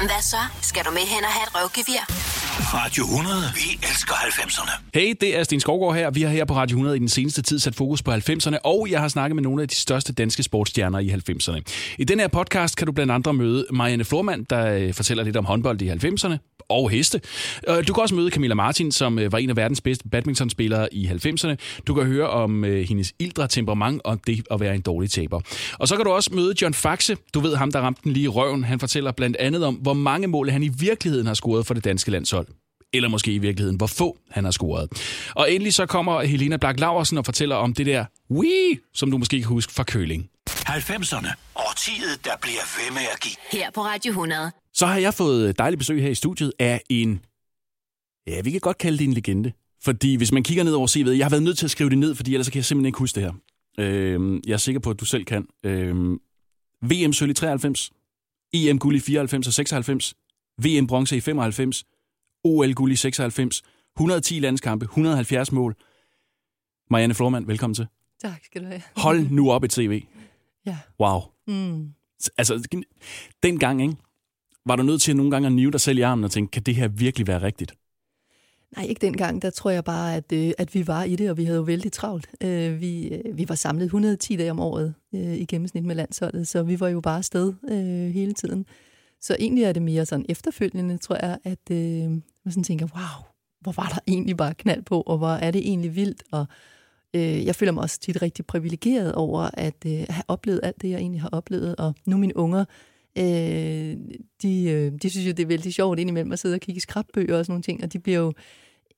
Hvad så? Skal du med hen og have et røvgevir? Radio 100. Vi elsker 90'erne. Hey, det er Sten Skovgaard her. Vi har her på Radio 100 i den seneste tid sat fokus på 90'erne, og jeg har snakket med nogle af de største danske sportsstjerner i 90'erne. I den her podcast kan du blandt andre møde Marianne Flormand, der øh, fortæller lidt om håndbold i 90'erne, og heste. Øh, du kan også møde Camilla Martin, som øh, var en af verdens bedste badmintonspillere i 90'erne. Du kan høre om hendes ildre temperament og det at være en dårlig taber. Og så kan du også møde John Faxe. Du ved ham, der ramte den lige i røven. Han fortæller blandt andet om, hvor mange mål han i virkeligheden har scoret for det danske landshold eller måske i virkeligheden, hvor få han har scoret. Og endelig så kommer Helena Black Laversen og fortæller om det der Wii, som du måske kan huske fra køling. 90'erne. Årtiet, der bliver ved med at give. Her på Radio 100. Så har jeg fået dejligt besøg her i studiet af en, ja, vi kan godt kalde det en legende. Fordi hvis man kigger ned over CV'et, jeg har været nødt til at skrive det ned, fordi ellers kan jeg simpelthen ikke huske det her. Øhm, jeg er sikker på, at du selv kan. Øhm, VM sølv i 93, EM guld i 94 og 96, VM bronze i 95, OL guld i 96, 110 landskampe, 170 mål. Marianne Flormand, velkommen til. Tak skal du have. Hold nu op et CV. Ja. Wow. Mm. Altså, dengang, ikke? Var du nødt til nogle gange at nive dig selv i armen og tænke, kan det her virkelig være rigtigt? Nej, ikke dengang. Der tror jeg bare, at, øh, at vi var i det, og vi havde jo vældig travlt. Øh, vi, øh, vi var samlet 110 dage om året øh, i gennemsnit med landsholdet, så vi var jo bare afsted øh, hele tiden. Så egentlig er det mere sådan efterfølgende, tror jeg, at øh, man sådan tænker, wow, hvor var der egentlig bare knald på, og hvor er det egentlig vildt, og øh, jeg føler mig også tit rigtig privilegeret over at øh, have oplevet alt det, jeg egentlig har oplevet, og nu mine unger, øh, de, øh, de synes jo, det er vældig sjovt indimellem at sidde og kigge i skrabbøger og sådan nogle ting, og de bliver jo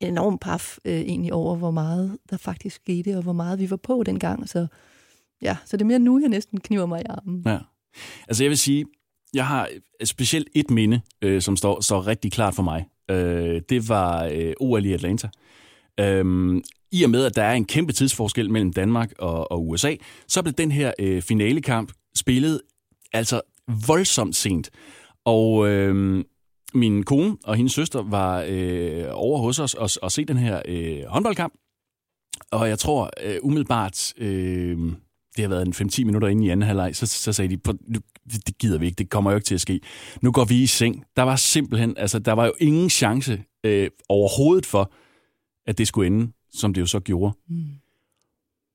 enormt paf øh, egentlig over, hvor meget der faktisk skete, og hvor meget vi var på dengang, så ja, så det er mere nu, jeg næsten kniver mig i armen. Ja. Altså jeg vil sige, jeg har specielt et minde, øh, som står, står rigtig klart for mig. Øh, det var øh, OL i Atlanta. Øh, I og med, at der er en kæmpe tidsforskel mellem Danmark og, og USA, så blev den her øh, finalekamp spillet altså voldsomt sent. Og øh, min kone og hendes søster var øh, over hos os og, og se den her øh, håndboldkamp. Og jeg tror øh, umiddelbart, øh, det har været en 5-10 minutter inde i anden halvleg, så, så sagde de, "Prøv, nu, det gider vi ikke, det kommer jo ikke til at ske. Nu går vi i seng. Der var simpelthen, altså der var jo ingen chance øh, overhovedet for, at det skulle ende, som det jo så gjorde. Mm.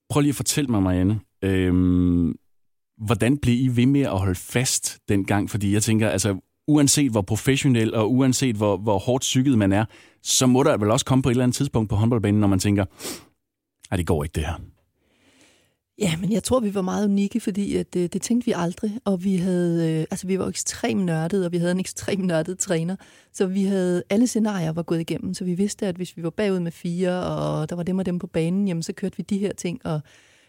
Prøv lige at fortælle mig, Marianne, øh, hvordan blev I ved med at holde fast dengang? Fordi jeg tænker, altså uanset hvor professionel og uanset hvor, hvor hårdt psyket man er, så må der vel også komme på et eller andet tidspunkt på håndboldbanen, når man tænker, nej, det går ikke det her. Ja, men jeg tror, vi var meget unikke, fordi at, det, det tænkte vi aldrig, og vi havde, øh, altså vi var ekstremt nørdede, og vi havde en ekstremt nørdet træner, så vi havde, alle scenarier var gået igennem, så vi vidste, at hvis vi var bagud med fire, og der var dem og dem på banen, jamen så kørte vi de her ting, og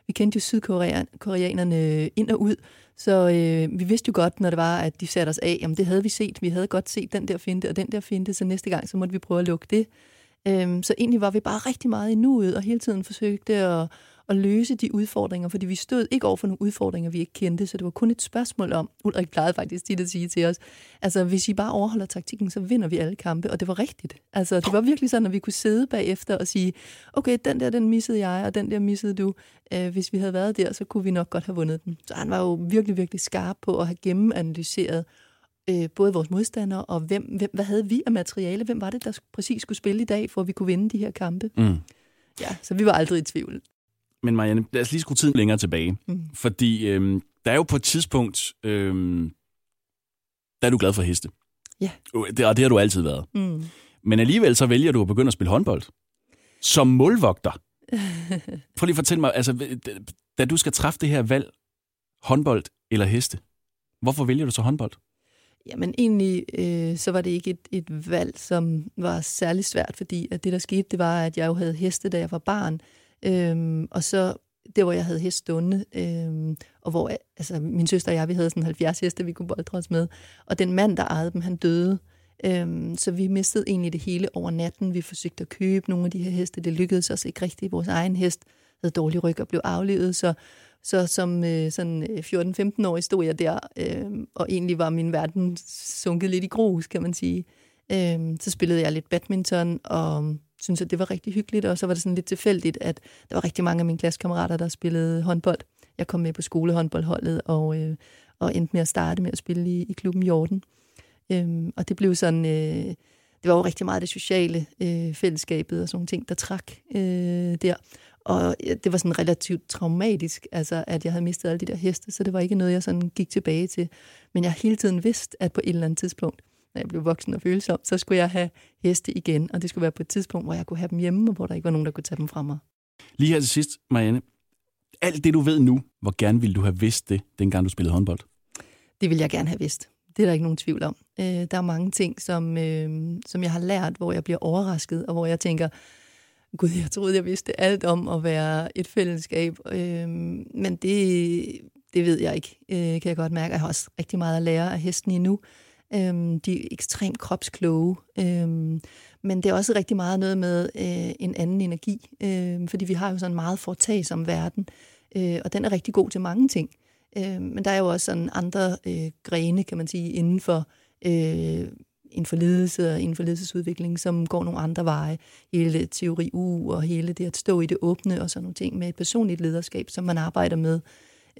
vi kendte jo sydkoreanerne ind og ud, så øh, vi vidste jo godt, når det var, at de satte os af, jamen det havde vi set, vi havde godt set den der finte og den der finte, så næste gang, så måtte vi prøve at lukke det. Øhm, så egentlig var vi bare rigtig meget i nuet, og hele tiden forsøgte at, at løse de udfordringer, fordi vi stod ikke over for nogle udfordringer, vi ikke kendte, så det var kun et spørgsmål om, Ulrik plejede faktisk tit at sige til os, altså hvis I bare overholder taktikken, så vinder vi alle kampe, og det var rigtigt. Altså det var virkelig sådan, at vi kunne sidde bagefter og sige, okay, den der, den missede jeg, og den der missede du. Øh, hvis vi havde været der, så kunne vi nok godt have vundet den. Så han var jo virkelig, virkelig skarp på at have gennemanalyseret øh, både vores modstandere, og hvem, hvem, hvad havde vi af materiale? Hvem var det, der præcis skulle spille i dag, for at vi kunne vinde de her kampe? Mm. Ja, så vi var aldrig i tvivl. Men Marianne, lad os lige skrue tiden længere tilbage. Mm. Fordi øhm, der er jo på et tidspunkt, øhm, der er du glad for heste. Ja. Det, og det har du altid været. Mm. Men alligevel så vælger du at begynde at spille håndbold. Som målvogter. Prøv lige at fortælle mig, altså, da du skal træffe det her valg, håndbold eller heste, hvorfor vælger du så håndbold? Jamen egentlig, øh, så var det ikke et, et valg, som var særlig svært, fordi at det, der skete, det var, at jeg jo havde heste, da jeg var barn. Øhm, og så det, hvor jeg havde hest stående, øhm, og hvor altså, min søster og jeg, vi havde sådan 70 heste, vi kunne boldre os med. Og den mand, der ejede dem, han døde. Øhm, så vi mistede egentlig det hele over natten. Vi forsøgte at købe nogle af de her heste. Det lykkedes os ikke rigtigt. Vores egen hest havde dårlig ryg og blev aflevet, så så som øh, sådan øh, 14-15-årig stod jeg der, øh, og egentlig var min verden sunket lidt i grus, kan man sige. Øh, så spillede jeg lidt badminton, og synes at det var rigtig hyggeligt, og så var det sådan lidt tilfældigt, at der var rigtig mange af mine klassekammerater, der spillede håndbold. Jeg kom med på skolehåndboldholdet, og, øh, og endte med at starte med at spille i, i klubben Jorden. Øhm, og det blev sådan, øh, det var jo rigtig meget det sociale øh, fællesskabet og sådan nogle ting, der trak øh, der. Og det var sådan relativt traumatisk, altså at jeg havde mistet alle de der heste, så det var ikke noget, jeg sådan gik tilbage til. Men jeg har hele tiden vidst, at på et eller andet tidspunkt, når jeg blev voksen og følsom, så skulle jeg have heste igen, og det skulle være på et tidspunkt, hvor jeg kunne have dem hjemme, og hvor der ikke var nogen, der kunne tage dem fra mig. Lige her til sidst, Marianne. Alt det, du ved nu, hvor gerne ville du have vidst det, dengang du spillede håndbold? Det vil jeg gerne have vidst. Det er der ikke nogen tvivl om. Øh, der er mange ting, som, øh, som jeg har lært, hvor jeg bliver overrasket, og hvor jeg tænker, gud, jeg troede, jeg vidste alt om at være et fællesskab. Øh, men det, det ved jeg ikke, øh, kan jeg godt mærke. Jeg har også rigtig meget at lære af hesten endnu. Øh, de er ekstremt kropskloge. Øhm, men det er også rigtig meget noget med øh, en anden energi, øh, fordi vi har jo sådan meget fortag som verden, øh, og den er rigtig god til mange ting. Øh, men der er jo også sådan andre øh, grene, kan man sige, inden for, øh, inden for ledelse og inden for ledelsesudvikling, som går nogle andre veje. Hele teori U og hele det at stå i det åbne og sådan nogle ting med et personligt lederskab, som man arbejder med.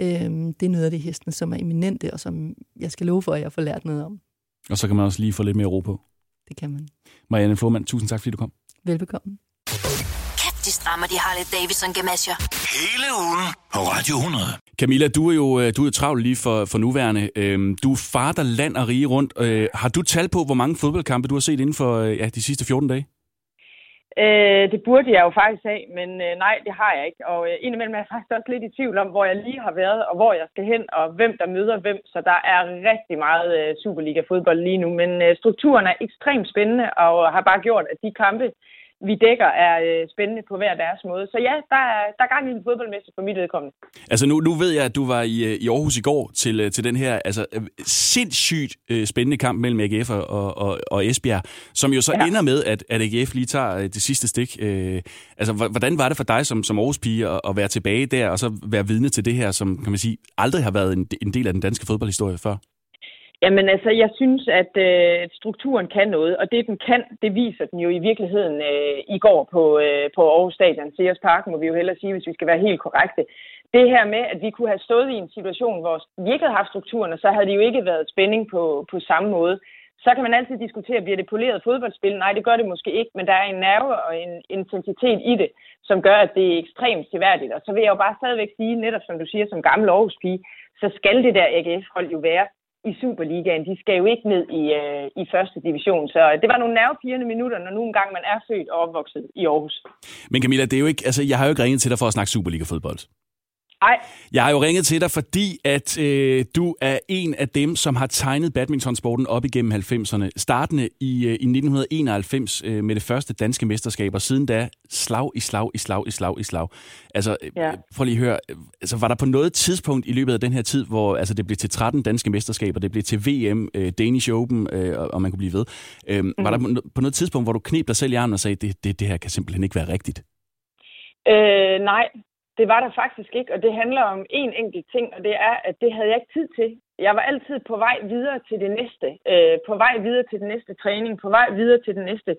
Øh, det er noget af det hesten, som er eminente, og som jeg skal love for, at jeg får lært noget om. Og så kan man også lige få lidt mere ro på. Det kan man. Marianne Flohmann, tusind tak, fordi du kom. Velbekomme. Kæft, de strammer de Harley Davidson gemasser. Hele ugen på Radio 100. Camilla, du er jo øh, du er travlt lige for, for nuværende. Øhm, du farter land og rige rundt. Øh, har du tal på, hvor mange fodboldkampe du har set inden for øh, ja, de sidste 14 dage? Øh, det burde jeg jo faktisk have, men øh, nej, det har jeg ikke. Og øh, indimellem er jeg faktisk også lidt i tvivl om, hvor jeg lige har været, og hvor jeg skal hen, og hvem der møder hvem. Så der er rigtig meget øh, Superliga-fodbold lige nu. Men øh, strukturen er ekstremt spændende, og har bare gjort, at de kampe, vi dækker, er øh, spændende på hver deres måde. Så ja, der er, der er gang i en fodboldmester for mit vedkommende. Altså nu, nu ved jeg, at du var i, øh, i Aarhus i går til, øh, til den her altså, sindssygt øh, spændende kamp mellem AGF og, og, og Esbjerg, som jo så ja. ender med, at, at AGF lige tager det sidste stik. Øh, altså, hvordan var det for dig som, som Aarhus-pige at, at være tilbage der, og så være vidne til det her, som kan man sige, aldrig har været en, en del af den danske fodboldhistorie før? Jamen altså, jeg synes, at øh, strukturen kan noget, og det den kan, det viser den jo i virkeligheden øh, i går på, øh, på Aarhus Stadion. Sears Park må vi jo hellere sige, hvis vi skal være helt korrekte. Det her med, at vi kunne have stået i en situation, hvor vi ikke havde haft strukturen, og så havde det jo ikke været spænding på, på samme måde. Så kan man altid diskutere, bliver det poleret fodboldspil? Nej, det gør det måske ikke, men der er en nerve og en intensitet i det, som gør, at det er ekstremt seværdigt. Og så vil jeg jo bare stadigvæk sige, netop som du siger, som gammel Aarhus-pige, så skal det der AGF-hold jo være i Superligaen. De skal jo ikke ned i, øh, i første division. Så det var nogle nervepirrende minutter, når nu engang man er født og opvokset i Aarhus. Men Camilla, det er jo ikke, altså, jeg har jo ikke ringet til dig for at snakke Superliga-fodbold. Nej. Jeg har jo ringet til dig, fordi at øh, du er en af dem, som har tegnet badmintonsporten op igennem 90'erne. Startende i, øh, i 1991 øh, med det første danske mesterskab, og siden da slag i slag i slag i slag i slag. Altså, øh, ja. prøv lige at høre, altså, var der på noget tidspunkt i løbet af den her tid, hvor altså, det blev til 13 danske mesterskaber, det blev til VM, øh, Danish Open, øh, og man kunne blive ved. Øh, mm. Var der på noget tidspunkt, hvor du knep dig selv i armen og sagde, det, det, det her kan simpelthen ikke være rigtigt? Øh, nej, det var der faktisk ikke, og det handler om en enkelt ting, og det er, at det havde jeg ikke tid til. Jeg var altid på vej videre til det næste, øh, på vej videre til den næste træning, på vej videre til den næste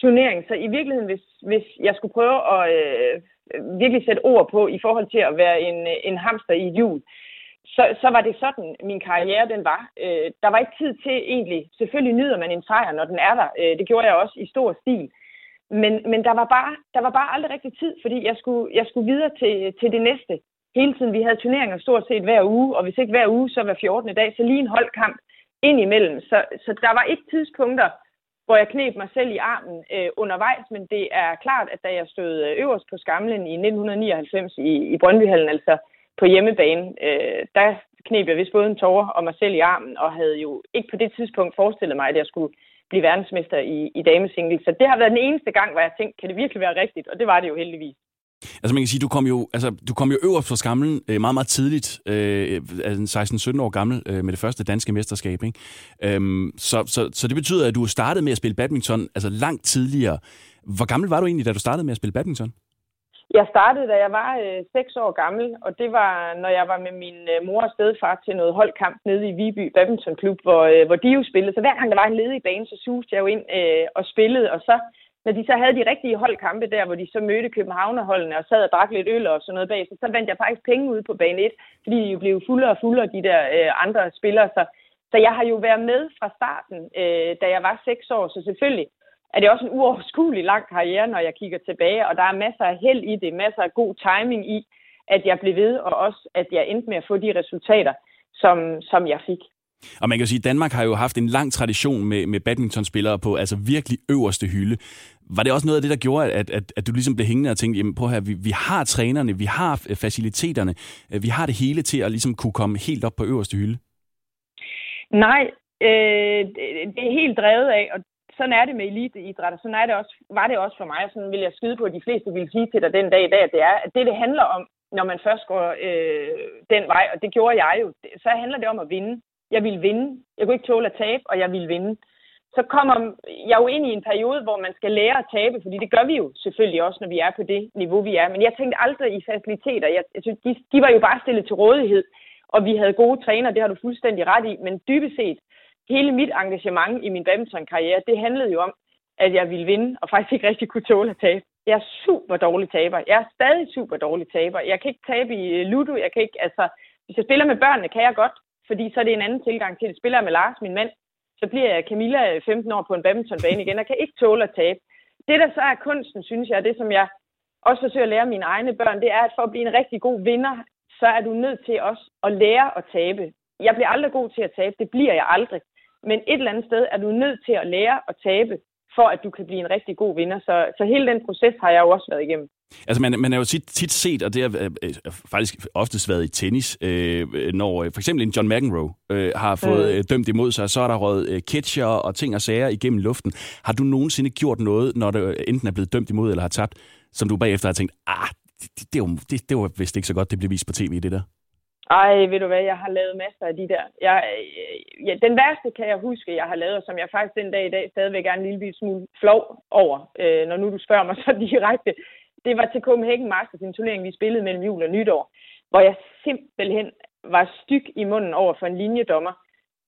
turnering. Så i virkeligheden, hvis, hvis jeg skulle prøve at øh, virkelig sætte ord på i forhold til at være en, øh, en hamster i et hjul, så, så var det sådan, min karriere den var. Øh, der var ikke tid til egentlig, selvfølgelig nyder man en sejr, når den er der. Øh, det gjorde jeg også i stor stil. Men, men der, var bare, der var bare aldrig rigtig tid, fordi jeg skulle, jeg skulle videre til, til det næste. Hele tiden, vi havde turneringer stort set hver uge, og hvis ikke hver uge, så hver 14. dag, så lige en holdkamp ind imellem. Så, så der var ikke tidspunkter, hvor jeg knep mig selv i armen øh, undervejs, men det er klart, at da jeg stod øh, øverst på skamlen i 1999 i, i Brøndbyhallen, altså på hjemmebane, øh, der knep jeg vist både en tårer og mig selv i armen, og havde jo ikke på det tidspunkt forestillet mig, at jeg skulle blive verdensmester i, i damesingle. Så det har været den eneste gang, hvor jeg tænkte, kan det virkelig være rigtigt? Og det var det jo heldigvis. Altså man kan sige, du kom jo, altså, du kom jo øverst på skamlen øh, meget, meget tidligt, øh, altså 16-17 år gammel, øh, med det første danske mesterskab. Ikke? Øhm, så, så, så det betyder, at du startede med at spille badminton altså langt tidligere. Hvor gammel var du egentlig, da du startede med at spille badminton? Jeg startede, da jeg var øh, 6 år gammel, og det var, når jeg var med min øh, mor og stedfar til noget holdkamp nede i Viby Badminton Klub, hvor, øh, hvor de jo spillede. Så hver gang der var en ledig bane, så suste jeg jo ind øh, og spillede. Og så, når de så havde de rigtige holdkampe der, hvor de så mødte Københavnerholdene og sad og drak lidt øl og sådan noget bag, så, så vandt jeg faktisk penge ud på bane 1, fordi de jo blev fuldere og fuldere, de der øh, andre spillere. Så Så jeg har jo været med fra starten, øh, da jeg var 6 år, så selvfølgelig er det også en uoverskuelig lang karriere, når jeg kigger tilbage, og der er masser af held i det, masser af god timing i, at jeg blev ved, og også at jeg endte med at få de resultater, som, som jeg fik. Og man kan jo sige, at Danmark har jo haft en lang tradition med, med badmintonspillere på altså virkelig øverste hylde. Var det også noget af det, der gjorde, at, at, at du ligesom blev hængende og tænkte, jamen prøv her, vi, vi har trænerne, vi har faciliteterne, vi har det hele til at ligesom kunne komme helt op på øverste hylde? Nej, øh, det er helt drevet af, og sådan er det med eliteidræt, og sådan er det også, var det også for mig, og sådan vil jeg skyde på, at de fleste vil sige til dig den dag i dag, at det er, at det, det handler om, når man først går øh, den vej, og det gjorde jeg jo, så handler det om at vinde. Jeg ville vinde. Jeg kunne ikke tåle at tabe, og jeg ville vinde. Så kommer jeg jo ind i en periode, hvor man skal lære at tabe, fordi det gør vi jo selvfølgelig også, når vi er på det niveau, vi er. Men jeg tænkte aldrig i faciliteter. Jeg, jeg synes, de, de var jo bare stillet til rådighed, og vi havde gode træner, det har du fuldstændig ret i. Men dybest set, hele mit engagement i min badmintonkarriere, det handlede jo om, at jeg ville vinde, og faktisk ikke rigtig kunne tåle at tabe. Jeg er super dårlig taber. Jeg er stadig super dårlig taber. Jeg kan ikke tabe i øh, ludo. Jeg kan ikke, altså, hvis jeg spiller med børnene, kan jeg godt fordi så er det en anden tilgang til det. Spiller jeg med Lars, min mand, så bliver jeg Camilla øh, 15 år på en badmintonbane igen, og kan ikke tåle at tabe. Det, der så er kunsten, synes jeg, det som jeg også forsøger at lære mine egne børn, det er, at for at blive en rigtig god vinder, så er du nødt til også at lære at tabe. Jeg bliver aldrig god til at tabe, det bliver jeg aldrig. Men et eller andet sted er du nødt til at lære at tabe, for at du kan blive en rigtig god vinder. Så, så hele den proces har jeg jo også været igennem. Altså man, man er jo tit, tit set, og det har øh, øh, faktisk oftest været i tennis, øh, når øh, for eksempel en John McEnroe øh, har fået mm. dømt imod sig, så er der røget øh, catcher og ting og sager igennem luften. Har du nogensinde gjort noget, når det enten er blevet dømt imod eller har tabt, som du bagefter har tænkt, ah, det, det, var, det, det var vist ikke så godt, det blev vist på tv, det der? Ej, ved du hvad, jeg har lavet masser af de der. Jeg, øh, ja, den værste kan jeg huske, jeg har lavet, og som jeg faktisk den dag i dag stadigvæk er en lille smule flov over, øh, når nu du spørger mig så direkte det var til Copenhagen Masters, en turnering, vi spillede mellem jul og nytår, hvor jeg simpelthen var styg i munden over for en linjedommer.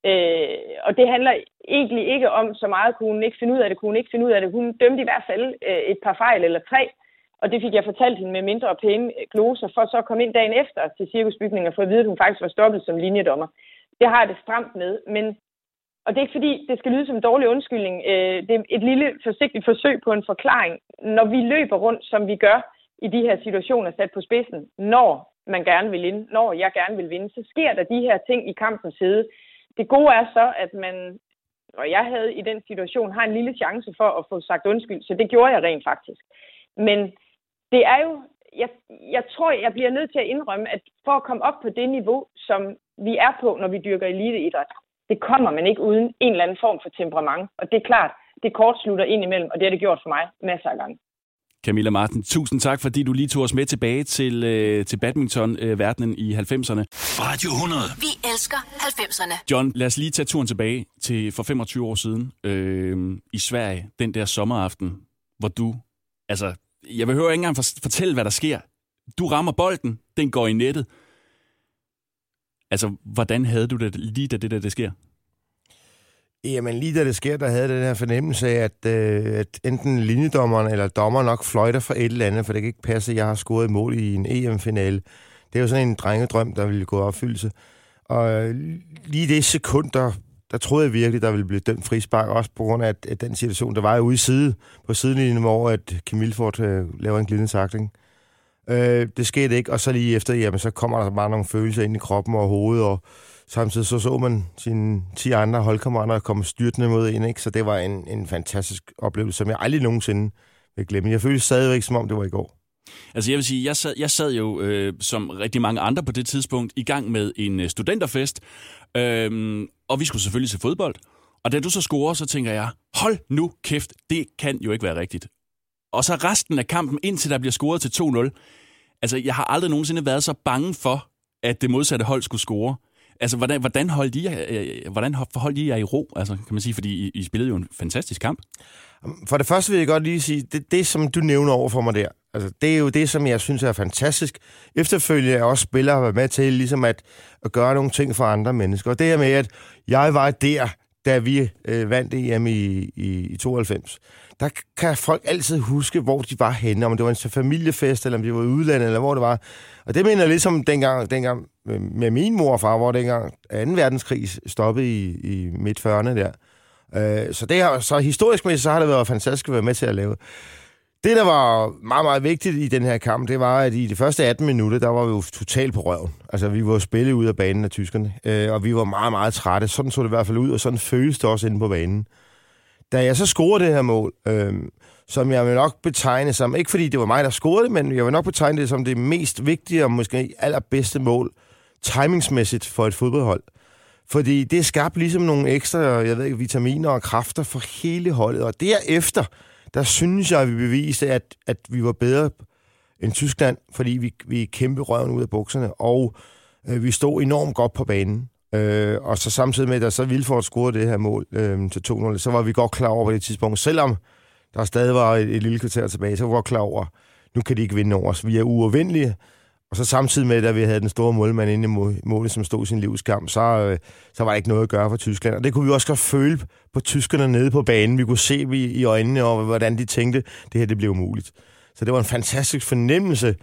Øh, og det handler egentlig ikke om så meget, kunne hun ikke finde ud af det, kunne hun ikke finde ud af det. Hun dømte i hvert fald øh, et par fejl eller tre, og det fik jeg fortalt hende med mindre pæne gloser, for så at komme ind dagen efter til cirkusbygningen og få at vide, at hun faktisk var stoppet som linjedommer. Det har jeg det stramt med, men og det er ikke fordi, det skal lyde som en dårlig undskyldning. Øh, det er et lille forsigtigt forsøg på en forklaring. Når vi løber rundt, som vi gør i de her situationer sat på spidsen, når man gerne vil vinde, når jeg gerne vil vinde, så sker der de her ting i kampens side. Det gode er så, at man, og jeg havde i den situation, har en lille chance for at få sagt undskyld, så det gjorde jeg rent faktisk. Men det er jo, jeg, jeg tror, jeg bliver nødt til at indrømme, at for at komme op på det niveau, som vi er på, når vi dyrker eliteidræt, det kommer man ikke uden en eller anden form for temperament. Og det er klart, det kortslutter ind imellem, og det har det gjort for mig masser af gange. Camilla Martin, tusind tak, fordi du lige tog os med tilbage til, øh, til badminton-verdenen i 90'erne. Radio 100. Vi elsker 90'erne. John, lad os lige tage turen tilbage til for 25 år siden øh, i Sverige, den der sommeraften, hvor du, altså, jeg vil høre ikke engang fortælle, hvad der sker. Du rammer bolden, den går i nettet, Altså, hvordan havde du det lige da det der det sker? Jamen lige da det sker, der havde den her fornemmelse af, at, øh, at enten linjedommeren eller dommer nok fløjter for et eller andet, for det kan ikke passe, at jeg har scoret et mål i en EM-finale. Det er jo sådan en drengedrøm, der ville gå opfyldelse. Og lige det sekund, der, der troede jeg virkelig, der ville blive dømt frispark, også på grund af at, den situation, der var ude i side, på sidelinjen, hvor at Kim Milford øh, laver en glidende takling. Øh, det skete ikke, og så lige efter, jamen, så kommer der bare nogle følelser ind i kroppen og hovedet, og samtidig så så man sine 10 andre holdkammerater komme styrtende mod en, ikke? så det var en, en fantastisk oplevelse, som jeg aldrig nogensinde vil glemme. Jeg følte stadigvæk, som om det var i går. Altså jeg vil sige, jeg sad, jeg sad jo øh, som rigtig mange andre på det tidspunkt i gang med en øh, studenterfest, øh, og vi skulle selvfølgelig se fodbold. Og da du så scorer, så tænker jeg, hold nu kæft, det kan jo ikke være rigtigt. Og så resten af kampen, indtil der bliver scoret til 2-0. Altså, jeg har aldrig nogensinde været så bange for, at det modsatte hold skulle score. Altså, hvordan, hvordan, holdt I, øh, hvordan forholdt I jer i ro, altså, kan man sige, fordi I, I spillede jo en fantastisk kamp? For det første vil jeg godt lige sige, det, det som du nævner over for mig der, altså, det er jo det, som jeg synes er fantastisk. Efterfølgende er også spillere har været med til ligesom at, at gøre nogle ting for andre mennesker. Og det her med, at jeg var der, da vi øh, vandt EM i, i, i 92, der kan folk altid huske, hvor de var henne, om det var en familiefest, eller om de var i udlandet, eller hvor det var. Og det mener jeg ligesom dengang, dengang med min mor og far, hvor dengang 2. verdenskrig stoppede i, i midt-40'erne der. Øh, så, det har, så historisk mæssigt, så har det været fantastisk at være med til at lave. Det, der var meget, meget vigtigt i den her kamp, det var, at i de første 18 minutter, der var vi jo totalt på røven. Altså, vi var spillet ud af banen af tyskerne, øh, og vi var meget, meget trætte. Sådan så det i hvert fald ud, og sådan føles det også inde på banen. Da jeg så scorede det her mål, øh, som jeg vil nok betegne som, ikke fordi det var mig, der scorede det, men jeg vil nok betegne det som det mest vigtige og måske allerbedste mål, timingsmæssigt for et fodboldhold. Fordi det skabte ligesom nogle ekstra, jeg ved ikke, vitaminer og kræfter for hele holdet. Og derefter, der synes jeg, at vi beviste, at, at vi var bedre end Tyskland, fordi vi, vi kæmpe røven ud af bukserne, og øh, vi stod enormt godt på banen. Øh, og så samtidig med, at så Vilfort scorede det her mål øh, til 2-0, så var vi godt klar over på det tidspunkt, selvom der stadig var et, et lille kvarter tilbage, så var vi klar over, nu kan de ikke vinde over os. Vi er uovervindelige, og så samtidig med, at vi havde den store målmand inde i målet, som stod sin livskamp, så, øh, så var der ikke noget at gøre for Tyskland. Og det kunne vi også godt føle på tyskerne nede på banen. Vi kunne se i øjnene, og hvordan de tænkte, det her det blev umuligt. Så det var en fantastisk fornemmelse,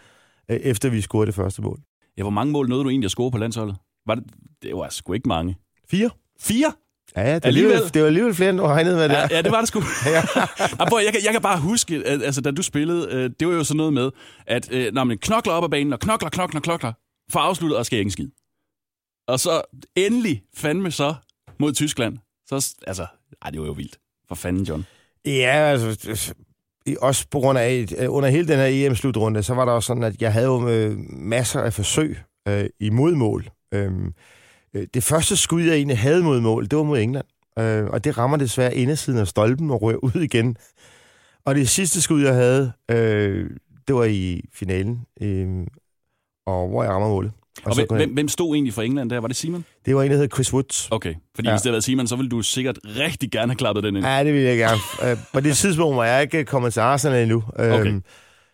øh, efter vi scorede det første mål. Ja, hvor mange mål nåede du egentlig at score på landsholdet? Var det, det var sgu ikke mange. Fire. Fire? Ja, det, alligevel. det var alligevel flere, end du regnede med det. Ja, ja, det var det sgu. ja. jeg, kan, jeg kan bare huske, at, altså, da du spillede, øh, det var jo sådan noget med, at øh, når man knokler op ad banen, og knokler, knokler, knokler, for afsluttet og sker ingen skid. Og så endelig fandme så mod Tyskland. Så, altså, ej, det var jo vildt. For fanden, John. Ja, altså, også på grund af, under hele den her EM-slutrunde, så var der også sådan, at jeg havde jo øh, masser af forsøg øh, i modmål. Øh, Øh, det første skud, jeg egentlig havde mod mål, det var mod England. Øh, og det rammer desværre indersiden af stolpen og rører ud igen. Og det sidste skud, jeg havde, øh, det var i finalen, øh, og hvor jeg rammer målet. Og, og hvem, hvem stod egentlig for England der? Var det Simon? Det var en, der hed Chris Woods. Okay, fordi ja. hvis det havde været Simon, så ville du sikkert rigtig gerne have klappet den ind. Ja, det ville jeg gerne. Øh, på det tidspunkt var jeg ikke kommet til Arsenal endnu. Okay.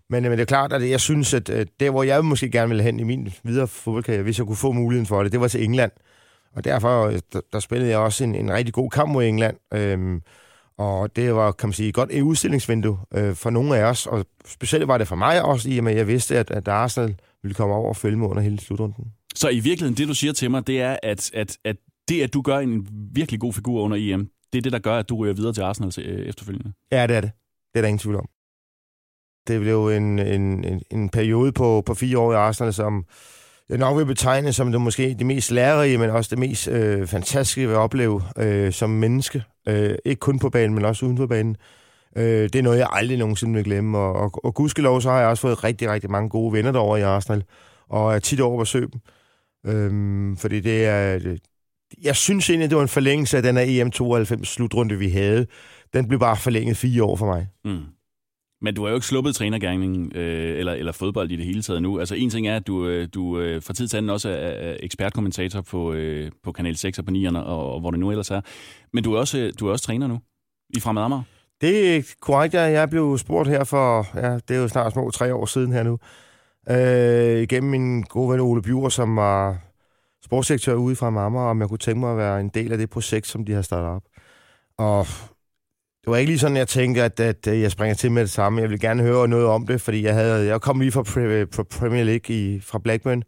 Men, men det er klart, at jeg synes, at der, hvor jeg måske gerne ville hen i min videre fodboldkarriere, hvis jeg kunne få muligheden for det, det var til England. Og derfor der, der spillede jeg også en, en rigtig god kamp mod England. Øhm, og det var, kan man sige, godt et udstillingsvindue øh, for nogle af os. Og specielt var det for mig også, i og med at jeg vidste, at, at Arsenal ville komme over og følge mig under hele slutrunden. Så i virkeligheden, det du siger til mig, det er, at, at, at det, at du gør en virkelig god figur under EM, det er det, der gør, at du ryger videre til Arsenal øh, efterfølgende? Ja, det er det. Det er der ingen tvivl om. Det blev en, en, en, en periode på, på fire år i Arsenal, som jeg nok vil betegne som det måske det mest lærerige, men også det mest øh, fantastiske ved at opleve øh, som menneske. Øh, ikke kun på banen, men også uden for banen. Øh, det er noget, jeg aldrig nogensinde vil glemme. Og, og, og gudskelov, så har jeg også fået rigtig, rigtig mange gode venner derovre i Arsenal, og er tit over besøg dem. Øh, fordi det er... Det, jeg synes egentlig, det var en forlængelse af den her EM92-slutrunde, vi havde. Den blev bare forlænget fire år for mig. Mm. Men du har jo ikke sluppet trænergærningen øh, eller, eller fodbold i det hele taget nu. Altså en ting er, at du, øh, du øh, fra tid til anden også er ekspertkommentator på, øh, på Kanal 6 og på 9'erne, og, og hvor det nu ellers er. Men du er også, øh, du er også træner nu i Fremad Amager. Det er korrekt, ja. Jeg blev spurgt her for, ja, det er jo snart små tre år siden her nu, øh, igennem min gode ven Ole Bjur, som var sportsdirektør ude fra Amager, om jeg kunne tænke mig at være en del af det projekt, som de har startet op. Og det var ikke lige sådan, jeg tænkte, at, at jeg springer til med det samme. Jeg vil gerne høre noget om det, fordi jeg havde jeg kom lige fra, fra Premier League i, fra Blackburn,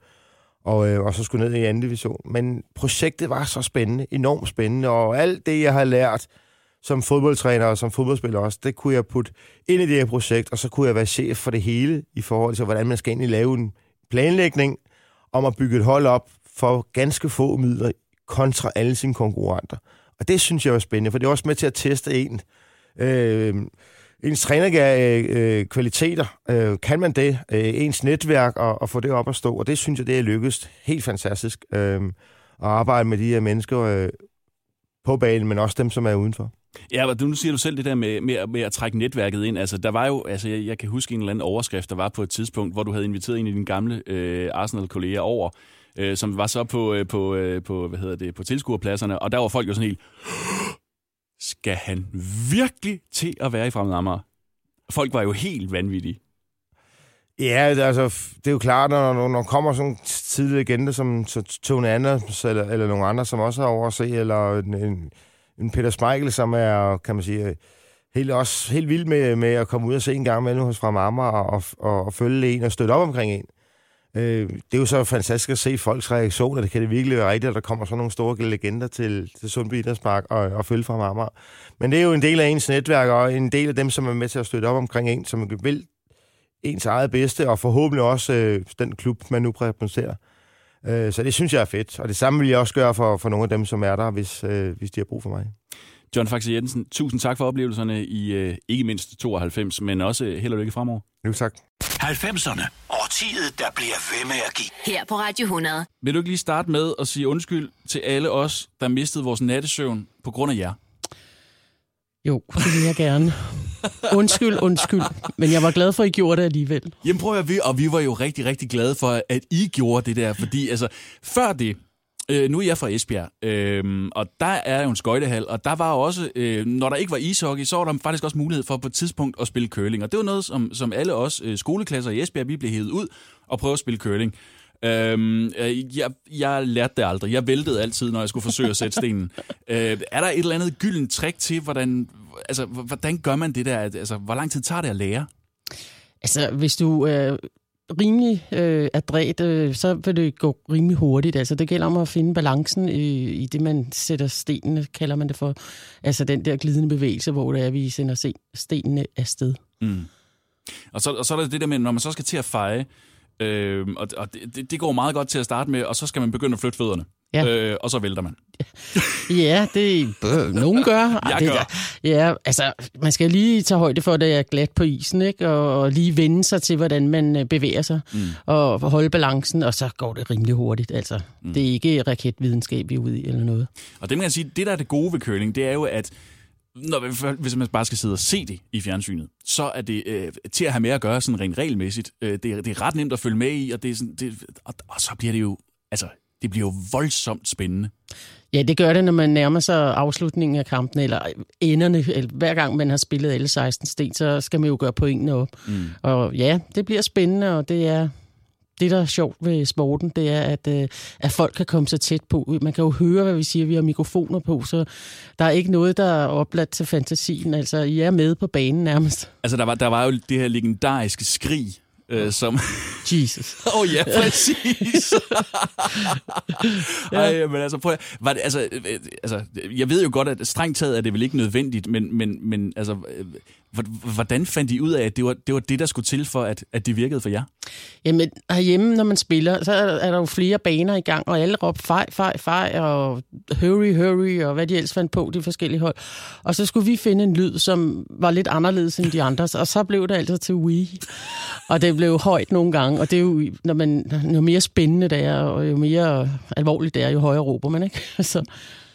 og, øh, og så skulle ned i anden division. Men projektet var så spændende, enormt spændende, og alt det, jeg har lært som fodboldtræner og som fodboldspiller også, det kunne jeg putte ind i det her projekt, og så kunne jeg være chef for det hele i forhold til, hvordan man skal egentlig lave en planlægning om at bygge et hold op for ganske få midler kontra alle sine konkurrenter. Og det synes jeg var spændende, for det er også med til at teste en øh, Øhm, ens trænerkvaliteter. Øh, øh, øh, kan man det? Øh, ens netværk og, og få det op at stå. Og det synes jeg, det er lykkedes helt fantastisk. Øh, at arbejde med de her mennesker øh, på banen, men også dem, som er udenfor. Ja, nu siger du selv det der med, med, med at trække netværket ind. Altså, der var jo, altså, jeg, jeg kan huske en eller anden overskrift, der var på et tidspunkt, hvor du havde inviteret en af dine gamle øh, Arsenal-kolleger over, øh, som var så på, øh, på, øh, på, hvad hedder det, på tilskuerpladserne, og der var folk jo sådan helt, skal han virkelig til at være i Fremad Amager? Folk var jo helt vanvittige. Ja, det, altså, det er jo klart, når, når, når kommer sådan en tidlig legende som Tony Anders, eller, eller nogle andre, som også har overset, eller en, en, en Peter Smeichel, som er, kan man sige, helt, også helt vild med, med at komme ud og se en gang imellem hos fra Amager og, og, og følge en og støtte op omkring en. Øh, det er jo så fantastisk at se folks reaktioner. Det kan det virkelig være rigtigt, at der kommer sådan nogle store legender til, til Sundby Idrætspark og, og følge fra Amager. Men det er jo en del af ens netværk, og en del af dem, som er med til at støtte op omkring en, som vil ens eget bedste, og forhåbentlig også øh, den klub, man nu repræsenterer. Øh, så det synes jeg er fedt, og det samme vil jeg også gøre for, for nogle af dem, som er der, hvis, øh, hvis de har brug for mig. John Faxe Jensen, tusind tak for oplevelserne i øh, ikke mindst 92, men også held og lykke fremover. Jo, tak. 90'erne. Årtiet, der bliver ved med at give. Her på Radio 100. Vil du ikke lige starte med at sige undskyld til alle os, der mistede vores nattesøvn på grund af jer? Jo, det vil jeg gerne. Undskyld, undskyld. Men jeg var glad for, at I gjorde det alligevel. Jamen prøv at vi, og vi var jo rigtig, rigtig glade for, at I gjorde det der, fordi altså, før det, Øh, nu er jeg fra Esbjerg, øh, og der er jo en skøjtehal, og der var også, øh, når der ikke var ishockey, så var der faktisk også mulighed for på et tidspunkt at spille curling. Og det var noget, som, som alle os øh, skoleklasser i Esbjerg, vi blev hævet ud og prøvede at spille curling. Øhm, øh, jeg, jeg lærte det aldrig. Jeg væltede altid, når jeg skulle forsøge at sætte stenen. Øh, er der et eller andet gyldent trick til, hvordan, altså, hvordan gør man det der? Altså, hvor lang tid tager det at lære? Altså, hvis du øh, rimelig øh, adræt, øh, så vil det gå rimelig hurtigt. Altså, det gælder om at finde balancen i, i det, man sætter stenene, kalder man det for. Altså den der glidende bevægelse, hvor det er, vi sender stenene afsted. Mm. Og, så, og så er der det der med, når man så skal til at feje, øh, og, og det, det går meget godt til at starte med, og så skal man begynde at flytte fødderne. Ja. Øh, og så vælter man. Ja, det øh, nogen gør. Jeg det, gør. Ja, altså, man skal lige tage højde for, at det er glat på isen, ikke? Og, og lige vende sig til, hvordan man øh, bevæger sig, mm. og holde balancen, og så går det rimelig hurtigt. Altså, mm. det er ikke raketvidenskab, vi er ude i, eller noget. Og det man kan sige, det der er det gode ved curling, det er jo, at når, hvis man bare skal sidde og se det i fjernsynet, så er det øh, til at have med at gøre sådan rent regelmæssigt. Øh, det, er, det er ret nemt at følge med i, og, det er sådan, det, og, og så bliver det jo, altså, det bliver jo voldsomt spændende. Ja, det gør det, når man nærmer sig afslutningen af kampen, eller enderne. Eller hver gang man har spillet alle 16 sten, så skal man jo gøre pointene op. Mm. Og ja, det bliver spændende, og det er det, der er sjovt ved sporten, det er, at, øh, at folk kan komme så tæt på. Man kan jo høre, hvad vi siger, vi har mikrofoner på, så der er ikke noget, der er opladt til fantasien. Altså, I er med på banen nærmest. Altså, der var, der var jo det her legendariske skrig, øh, som... Jesus. Åh oh, ja, præcis. Ej, men altså, prøv at, var det, altså, øh, altså, jeg ved jo godt, at strengt taget er det vel ikke nødvendigt, men, men, men altså, øh, Hvordan fandt I ud af, at det var det, var det der skulle til for, at, at det virkede for jer? Jamen, herhjemme, når man spiller, så er der jo flere baner i gang, og alle råbte fej, fej, fej, og hurry, hurry, og hvad de ellers fandt på, de forskellige hold. Og så skulle vi finde en lyd, som var lidt anderledes end de andres, og så blev det altid til Wii. Og det blev højt nogle gange, og det er jo, når man, jo mere spændende det er, og jo mere alvorligt det er, jo højere råber man, ikke? Så,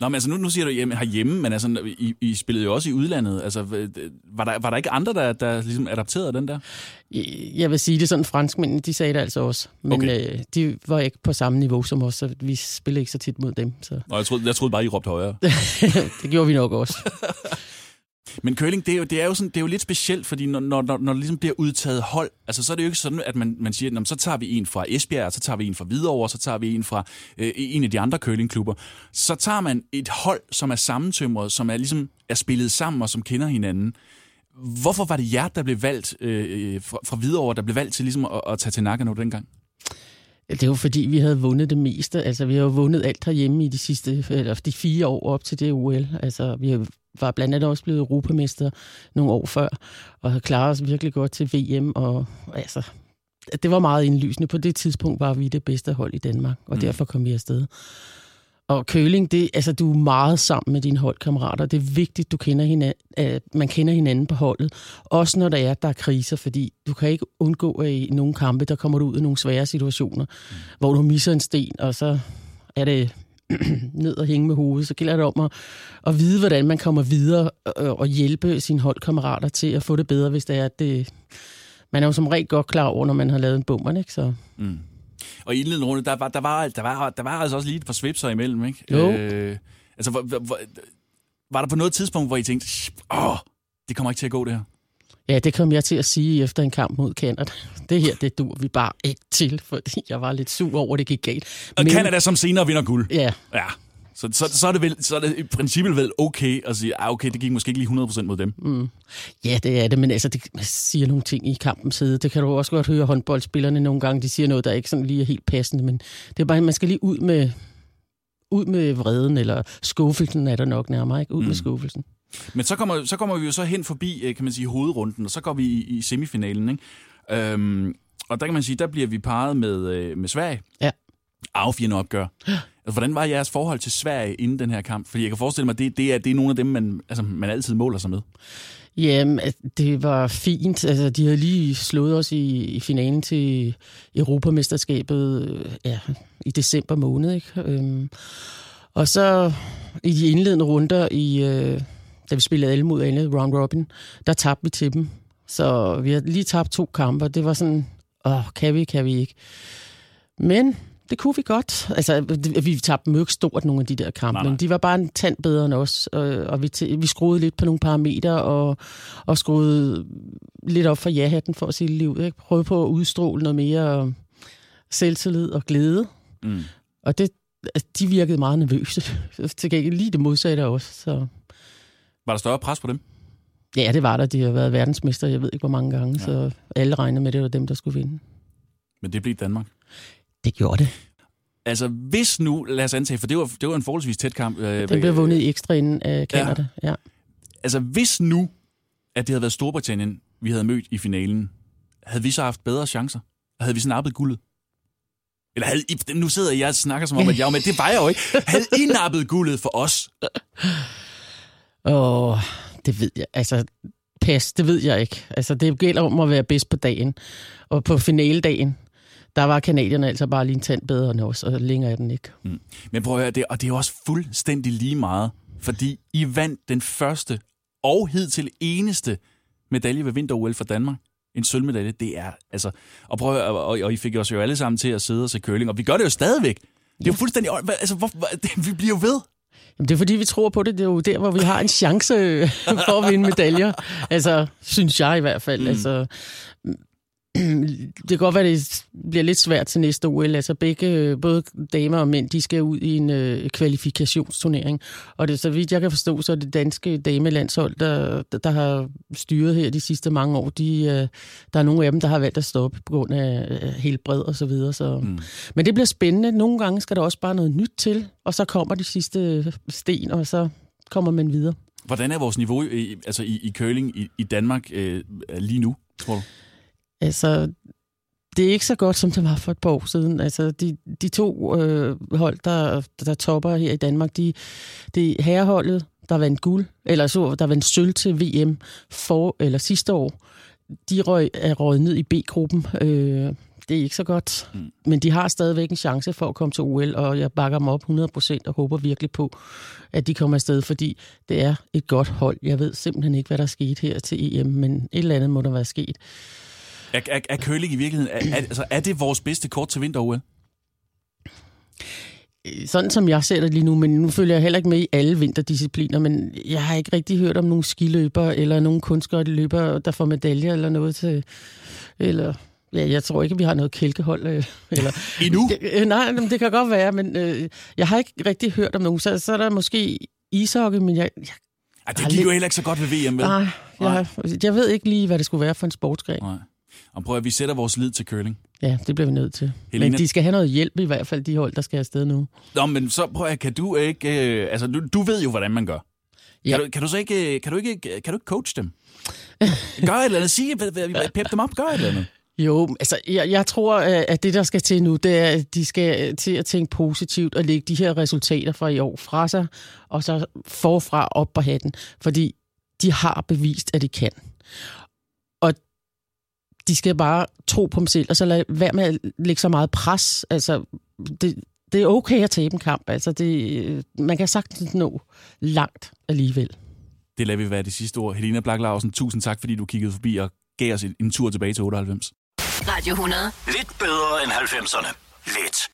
Nå, men altså nu, nu siger du hjemme, herhjemme, men altså, I, I spillede jo også i udlandet. Altså, var, der, var der ikke andre, der, der ligesom adapterede den der? Jeg vil sige det sådan, franskmændene, de sagde det altså også. Men okay. øh, de var ikke på samme niveau som os, så vi spillede ikke så tit mod dem. Så. Nå, jeg troede, jeg troede bare, I råbte højere. det gjorde vi nok også. Men curling, det er jo, det er jo, sådan, det er jo lidt specielt, fordi når, når, når, når det ligesom bliver udtaget hold, altså så er det jo ikke sådan, at man, man siger, så tager vi en fra Esbjerg, så tager vi en fra Hvidovre, så tager vi en fra øh, en af de andre curlingklubber. Så tager man et hold, som er sammentømret, som er ligesom er spillet sammen og som kender hinanden. Hvorfor var det jer, der blev valgt øh, fra, fra Hvidovre, der blev valgt til ligesom at, at tage til Nagano dengang? Det var fordi, vi havde vundet det meste. Altså, vi har jo vundet alt herhjemme i de sidste eller de fire år op til det OL. Altså, vi har var blandt andet også blevet europamester nogle år før, og havde klaret os virkelig godt til VM, og altså, det var meget indlysende. På det tidspunkt var vi det bedste hold i Danmark, og mm. derfor kom vi afsted. Og køling, det, altså, du er meget sammen med dine holdkammerater. Det er vigtigt, du kender hinanden, at man kender hinanden på holdet. Også når der er, der er kriser, fordi du kan ikke undgå, at i nogle kampe, der kommer du ud i nogle svære situationer, mm. hvor du misser en sten, og så er det ned og hænge med hovedet, så gælder det om at, at vide, hvordan man kommer videre og, og hjælpe sine holdkammerater til at få det bedre, hvis det er, at det... Man er jo som regel godt klar over, når man har lavet en bummer, ikke? Så... Mm. Og i indledende runde, der var, der, var, der, var, der var altså også lige et par svipser imellem, ikke? Jo. Øh, altså, var, var, var der på noget tidspunkt, hvor I tænkte, åh, det kommer ikke til at gå det her? Ja, det kom jeg til at sige efter en kamp mod Canada. Det her, det dur vi bare ikke til, fordi jeg var lidt sur over, at det gik galt. Og Men, Canada som senere vinder guld. Ja. ja. Så, så, så, er det vel, så er det i princippet vel okay at sige, ah, okay, det gik måske ikke lige 100% mod dem. Mm. Ja, det er det, men altså, det siger nogle ting i kampens side. Det kan du også godt høre håndboldspillerne nogle gange, de siger noget, der ikke sådan lige er helt passende, men det er bare, man skal lige ud med, ud med vreden, eller skuffelsen er der nok nærmere, ikke? Ud mm. med skuffelsen. Men så kommer, så kommer vi jo så hen forbi, øh, kan man sige, hovedrunden, og så går vi i, i semifinalen, ikke? Øhm, og der kan man sige, der bliver vi parret med, øh, med Sverige. Ja. Affjende opgør. Altså, hvordan var jeres forhold til Sverige inden den her kamp? Fordi jeg kan forestille mig, at det, det, er, det er nogle af dem, man, altså, man altid måler sig med. Jamen, det var fint. Altså, de havde lige slået os i, i finalen til Europamesterskabet øh, ja, i december måned. Ikke? Øhm, og så i de indledende runder, i, øh, da vi spillede alle mod alle, round robin, der tabte vi til dem. Så vi har lige tabt to kampe, det var sådan, åh, kan vi, kan vi ikke. Men det kunne vi godt. Altså, vi tabte dem jo ikke stort, nogle af de der kampe, nej, nej. men de var bare en tand bedre end os, og, og vi, vi skruede lidt på nogle parametre, og, og skruede lidt op for ja-hatten for at sige livet. Ikke? Prøvede på at udstråle noget mere selvtillid og glæde. Mm. Og det, altså, de virkede meget nervøse. Til gengæld lige det modsatte også. Så. Var der større pres på dem? Ja, det var der. De har været verdensmester, jeg ved ikke hvor mange gange, ja. så alle regnede med, at det var dem, der skulle vinde. Men det blev Danmark? Det gjorde det. Altså, hvis nu, lad os antage, for det var, det var en forholdsvis tæt kamp. Øh, Den blev vundet i ekstra inden af Canada, ja. ja. Altså, hvis nu, at det havde været Storbritannien, vi havde mødt i finalen, havde vi så haft bedre chancer? Havde vi nappet guldet? Eller havde I, nu sidder jeg og snakker som om, at jeg var med. Det var jeg jo ikke. Havde I nappet guldet for os? Åh, det ved jeg. Altså, pas, det ved jeg ikke. Altså, det gælder om at være bedst på dagen. Og på finaledagen, der var kanadierne altså bare lige en tand bedre end os, og længere er den ikke. Mm. Men prøv at høre, det, og det er også fuldstændig lige meget, fordi I vandt den første og hidtil eneste medalje ved vinter-OL for Danmark. En sølvmedalje, det er altså... Og, prøv at, og, og I fik os jo alle sammen til at sidde og se curling, og vi gør det jo stadigvæk. Det er jo fuldstændig... Altså, hvor, vi bliver jo ved. Jamen, det er fordi, vi tror på det. Det er jo der, hvor vi har en chance for at vinde medaljer. Altså, synes jeg i hvert fald. Mm. Altså, det kan godt være, det bliver lidt svært til næste OL. Altså begge, både damer og mænd, de skal ud i en øh, kvalifikationsturnering. Og det, så vidt jeg kan forstå, så er det danske damelandshold, der, der, der har styret her de sidste mange år. De, øh, der er nogle af dem, der har valgt at stoppe på grund af øh, helbred og så videre. Så. Mm. Men det bliver spændende. Nogle gange skal der også bare noget nyt til, og så kommer de sidste sten, og så kommer man videre. Hvordan er vores niveau i, altså i, i curling i, i Danmark øh, lige nu, tror du? Altså, det er ikke så godt, som det var for et par år siden. Altså, de, de to øh, hold, der, der topper her i Danmark, de, de herreholdet, der vandt guld, eller så, der vandt sølv til VM for, eller sidste år, de røg, er røget ned i B-gruppen. Øh, det er ikke så godt, mm. men de har stadigvæk en chance for at komme til OL, og jeg bakker dem op 100% og håber virkelig på, at de kommer afsted, fordi det er et godt hold. Jeg ved simpelthen ikke, hvad der er sket her til EM, men et eller andet må der være sket. Er, er, er curling i virkeligheden, er, er, altså, er det vores bedste kort til vinter-OL? Sådan som jeg ser det lige nu, men nu følger jeg heller ikke med i alle vinterdiscipliner, men jeg har ikke rigtig hørt om nogle skiløber eller nogle kunstskøjteløber, der får medaljer eller noget til... Eller, ja, jeg tror ikke, vi har noget kælkehold. Øh, eller, Endnu? Det, øh, nej, det kan godt være, men øh, jeg har ikke rigtig hørt om nogen. Så, så er der måske ishockey, men jeg, jeg ej, det gik jo heller ikke så godt ved VM, vel? Nej, jeg, jeg ved ikke lige, hvad det skulle være for en sportsgren. Nej. Og prøv at vi sætter vores lid til curling. Ja, det bliver vi nødt til. Helena... Men de skal have noget hjælp i hvert fald, de hold, der skal afsted nu. Nå, men så prøv at, kan du ikke... Øh, altså, du, du ved jo, hvordan man gør. Ja. Kan, du, kan du så ikke, kan du ikke, kan du ikke coach dem? Gør et eller andet. Sige, pep dem op. Gør et eller andet. Jo, altså jeg, jeg tror, at det, der skal til nu, det er, at de skal til at tænke positivt og lægge de her resultater fra i år fra sig, og så forfra op på hatten. Fordi de har bevist, at de kan de skal bare tro på dem selv, og så lad være med at lægge så meget pres. Altså, det, det er okay at tabe en kamp. Altså, det, man kan sagtens nå langt alligevel. Det lader vi være det sidste ord. Helena Blaklarsen, tusind tak, fordi du kiggede forbi og gav os en tur tilbage til 98. Radio 100. Lidt bedre end 90'erne. Lidt.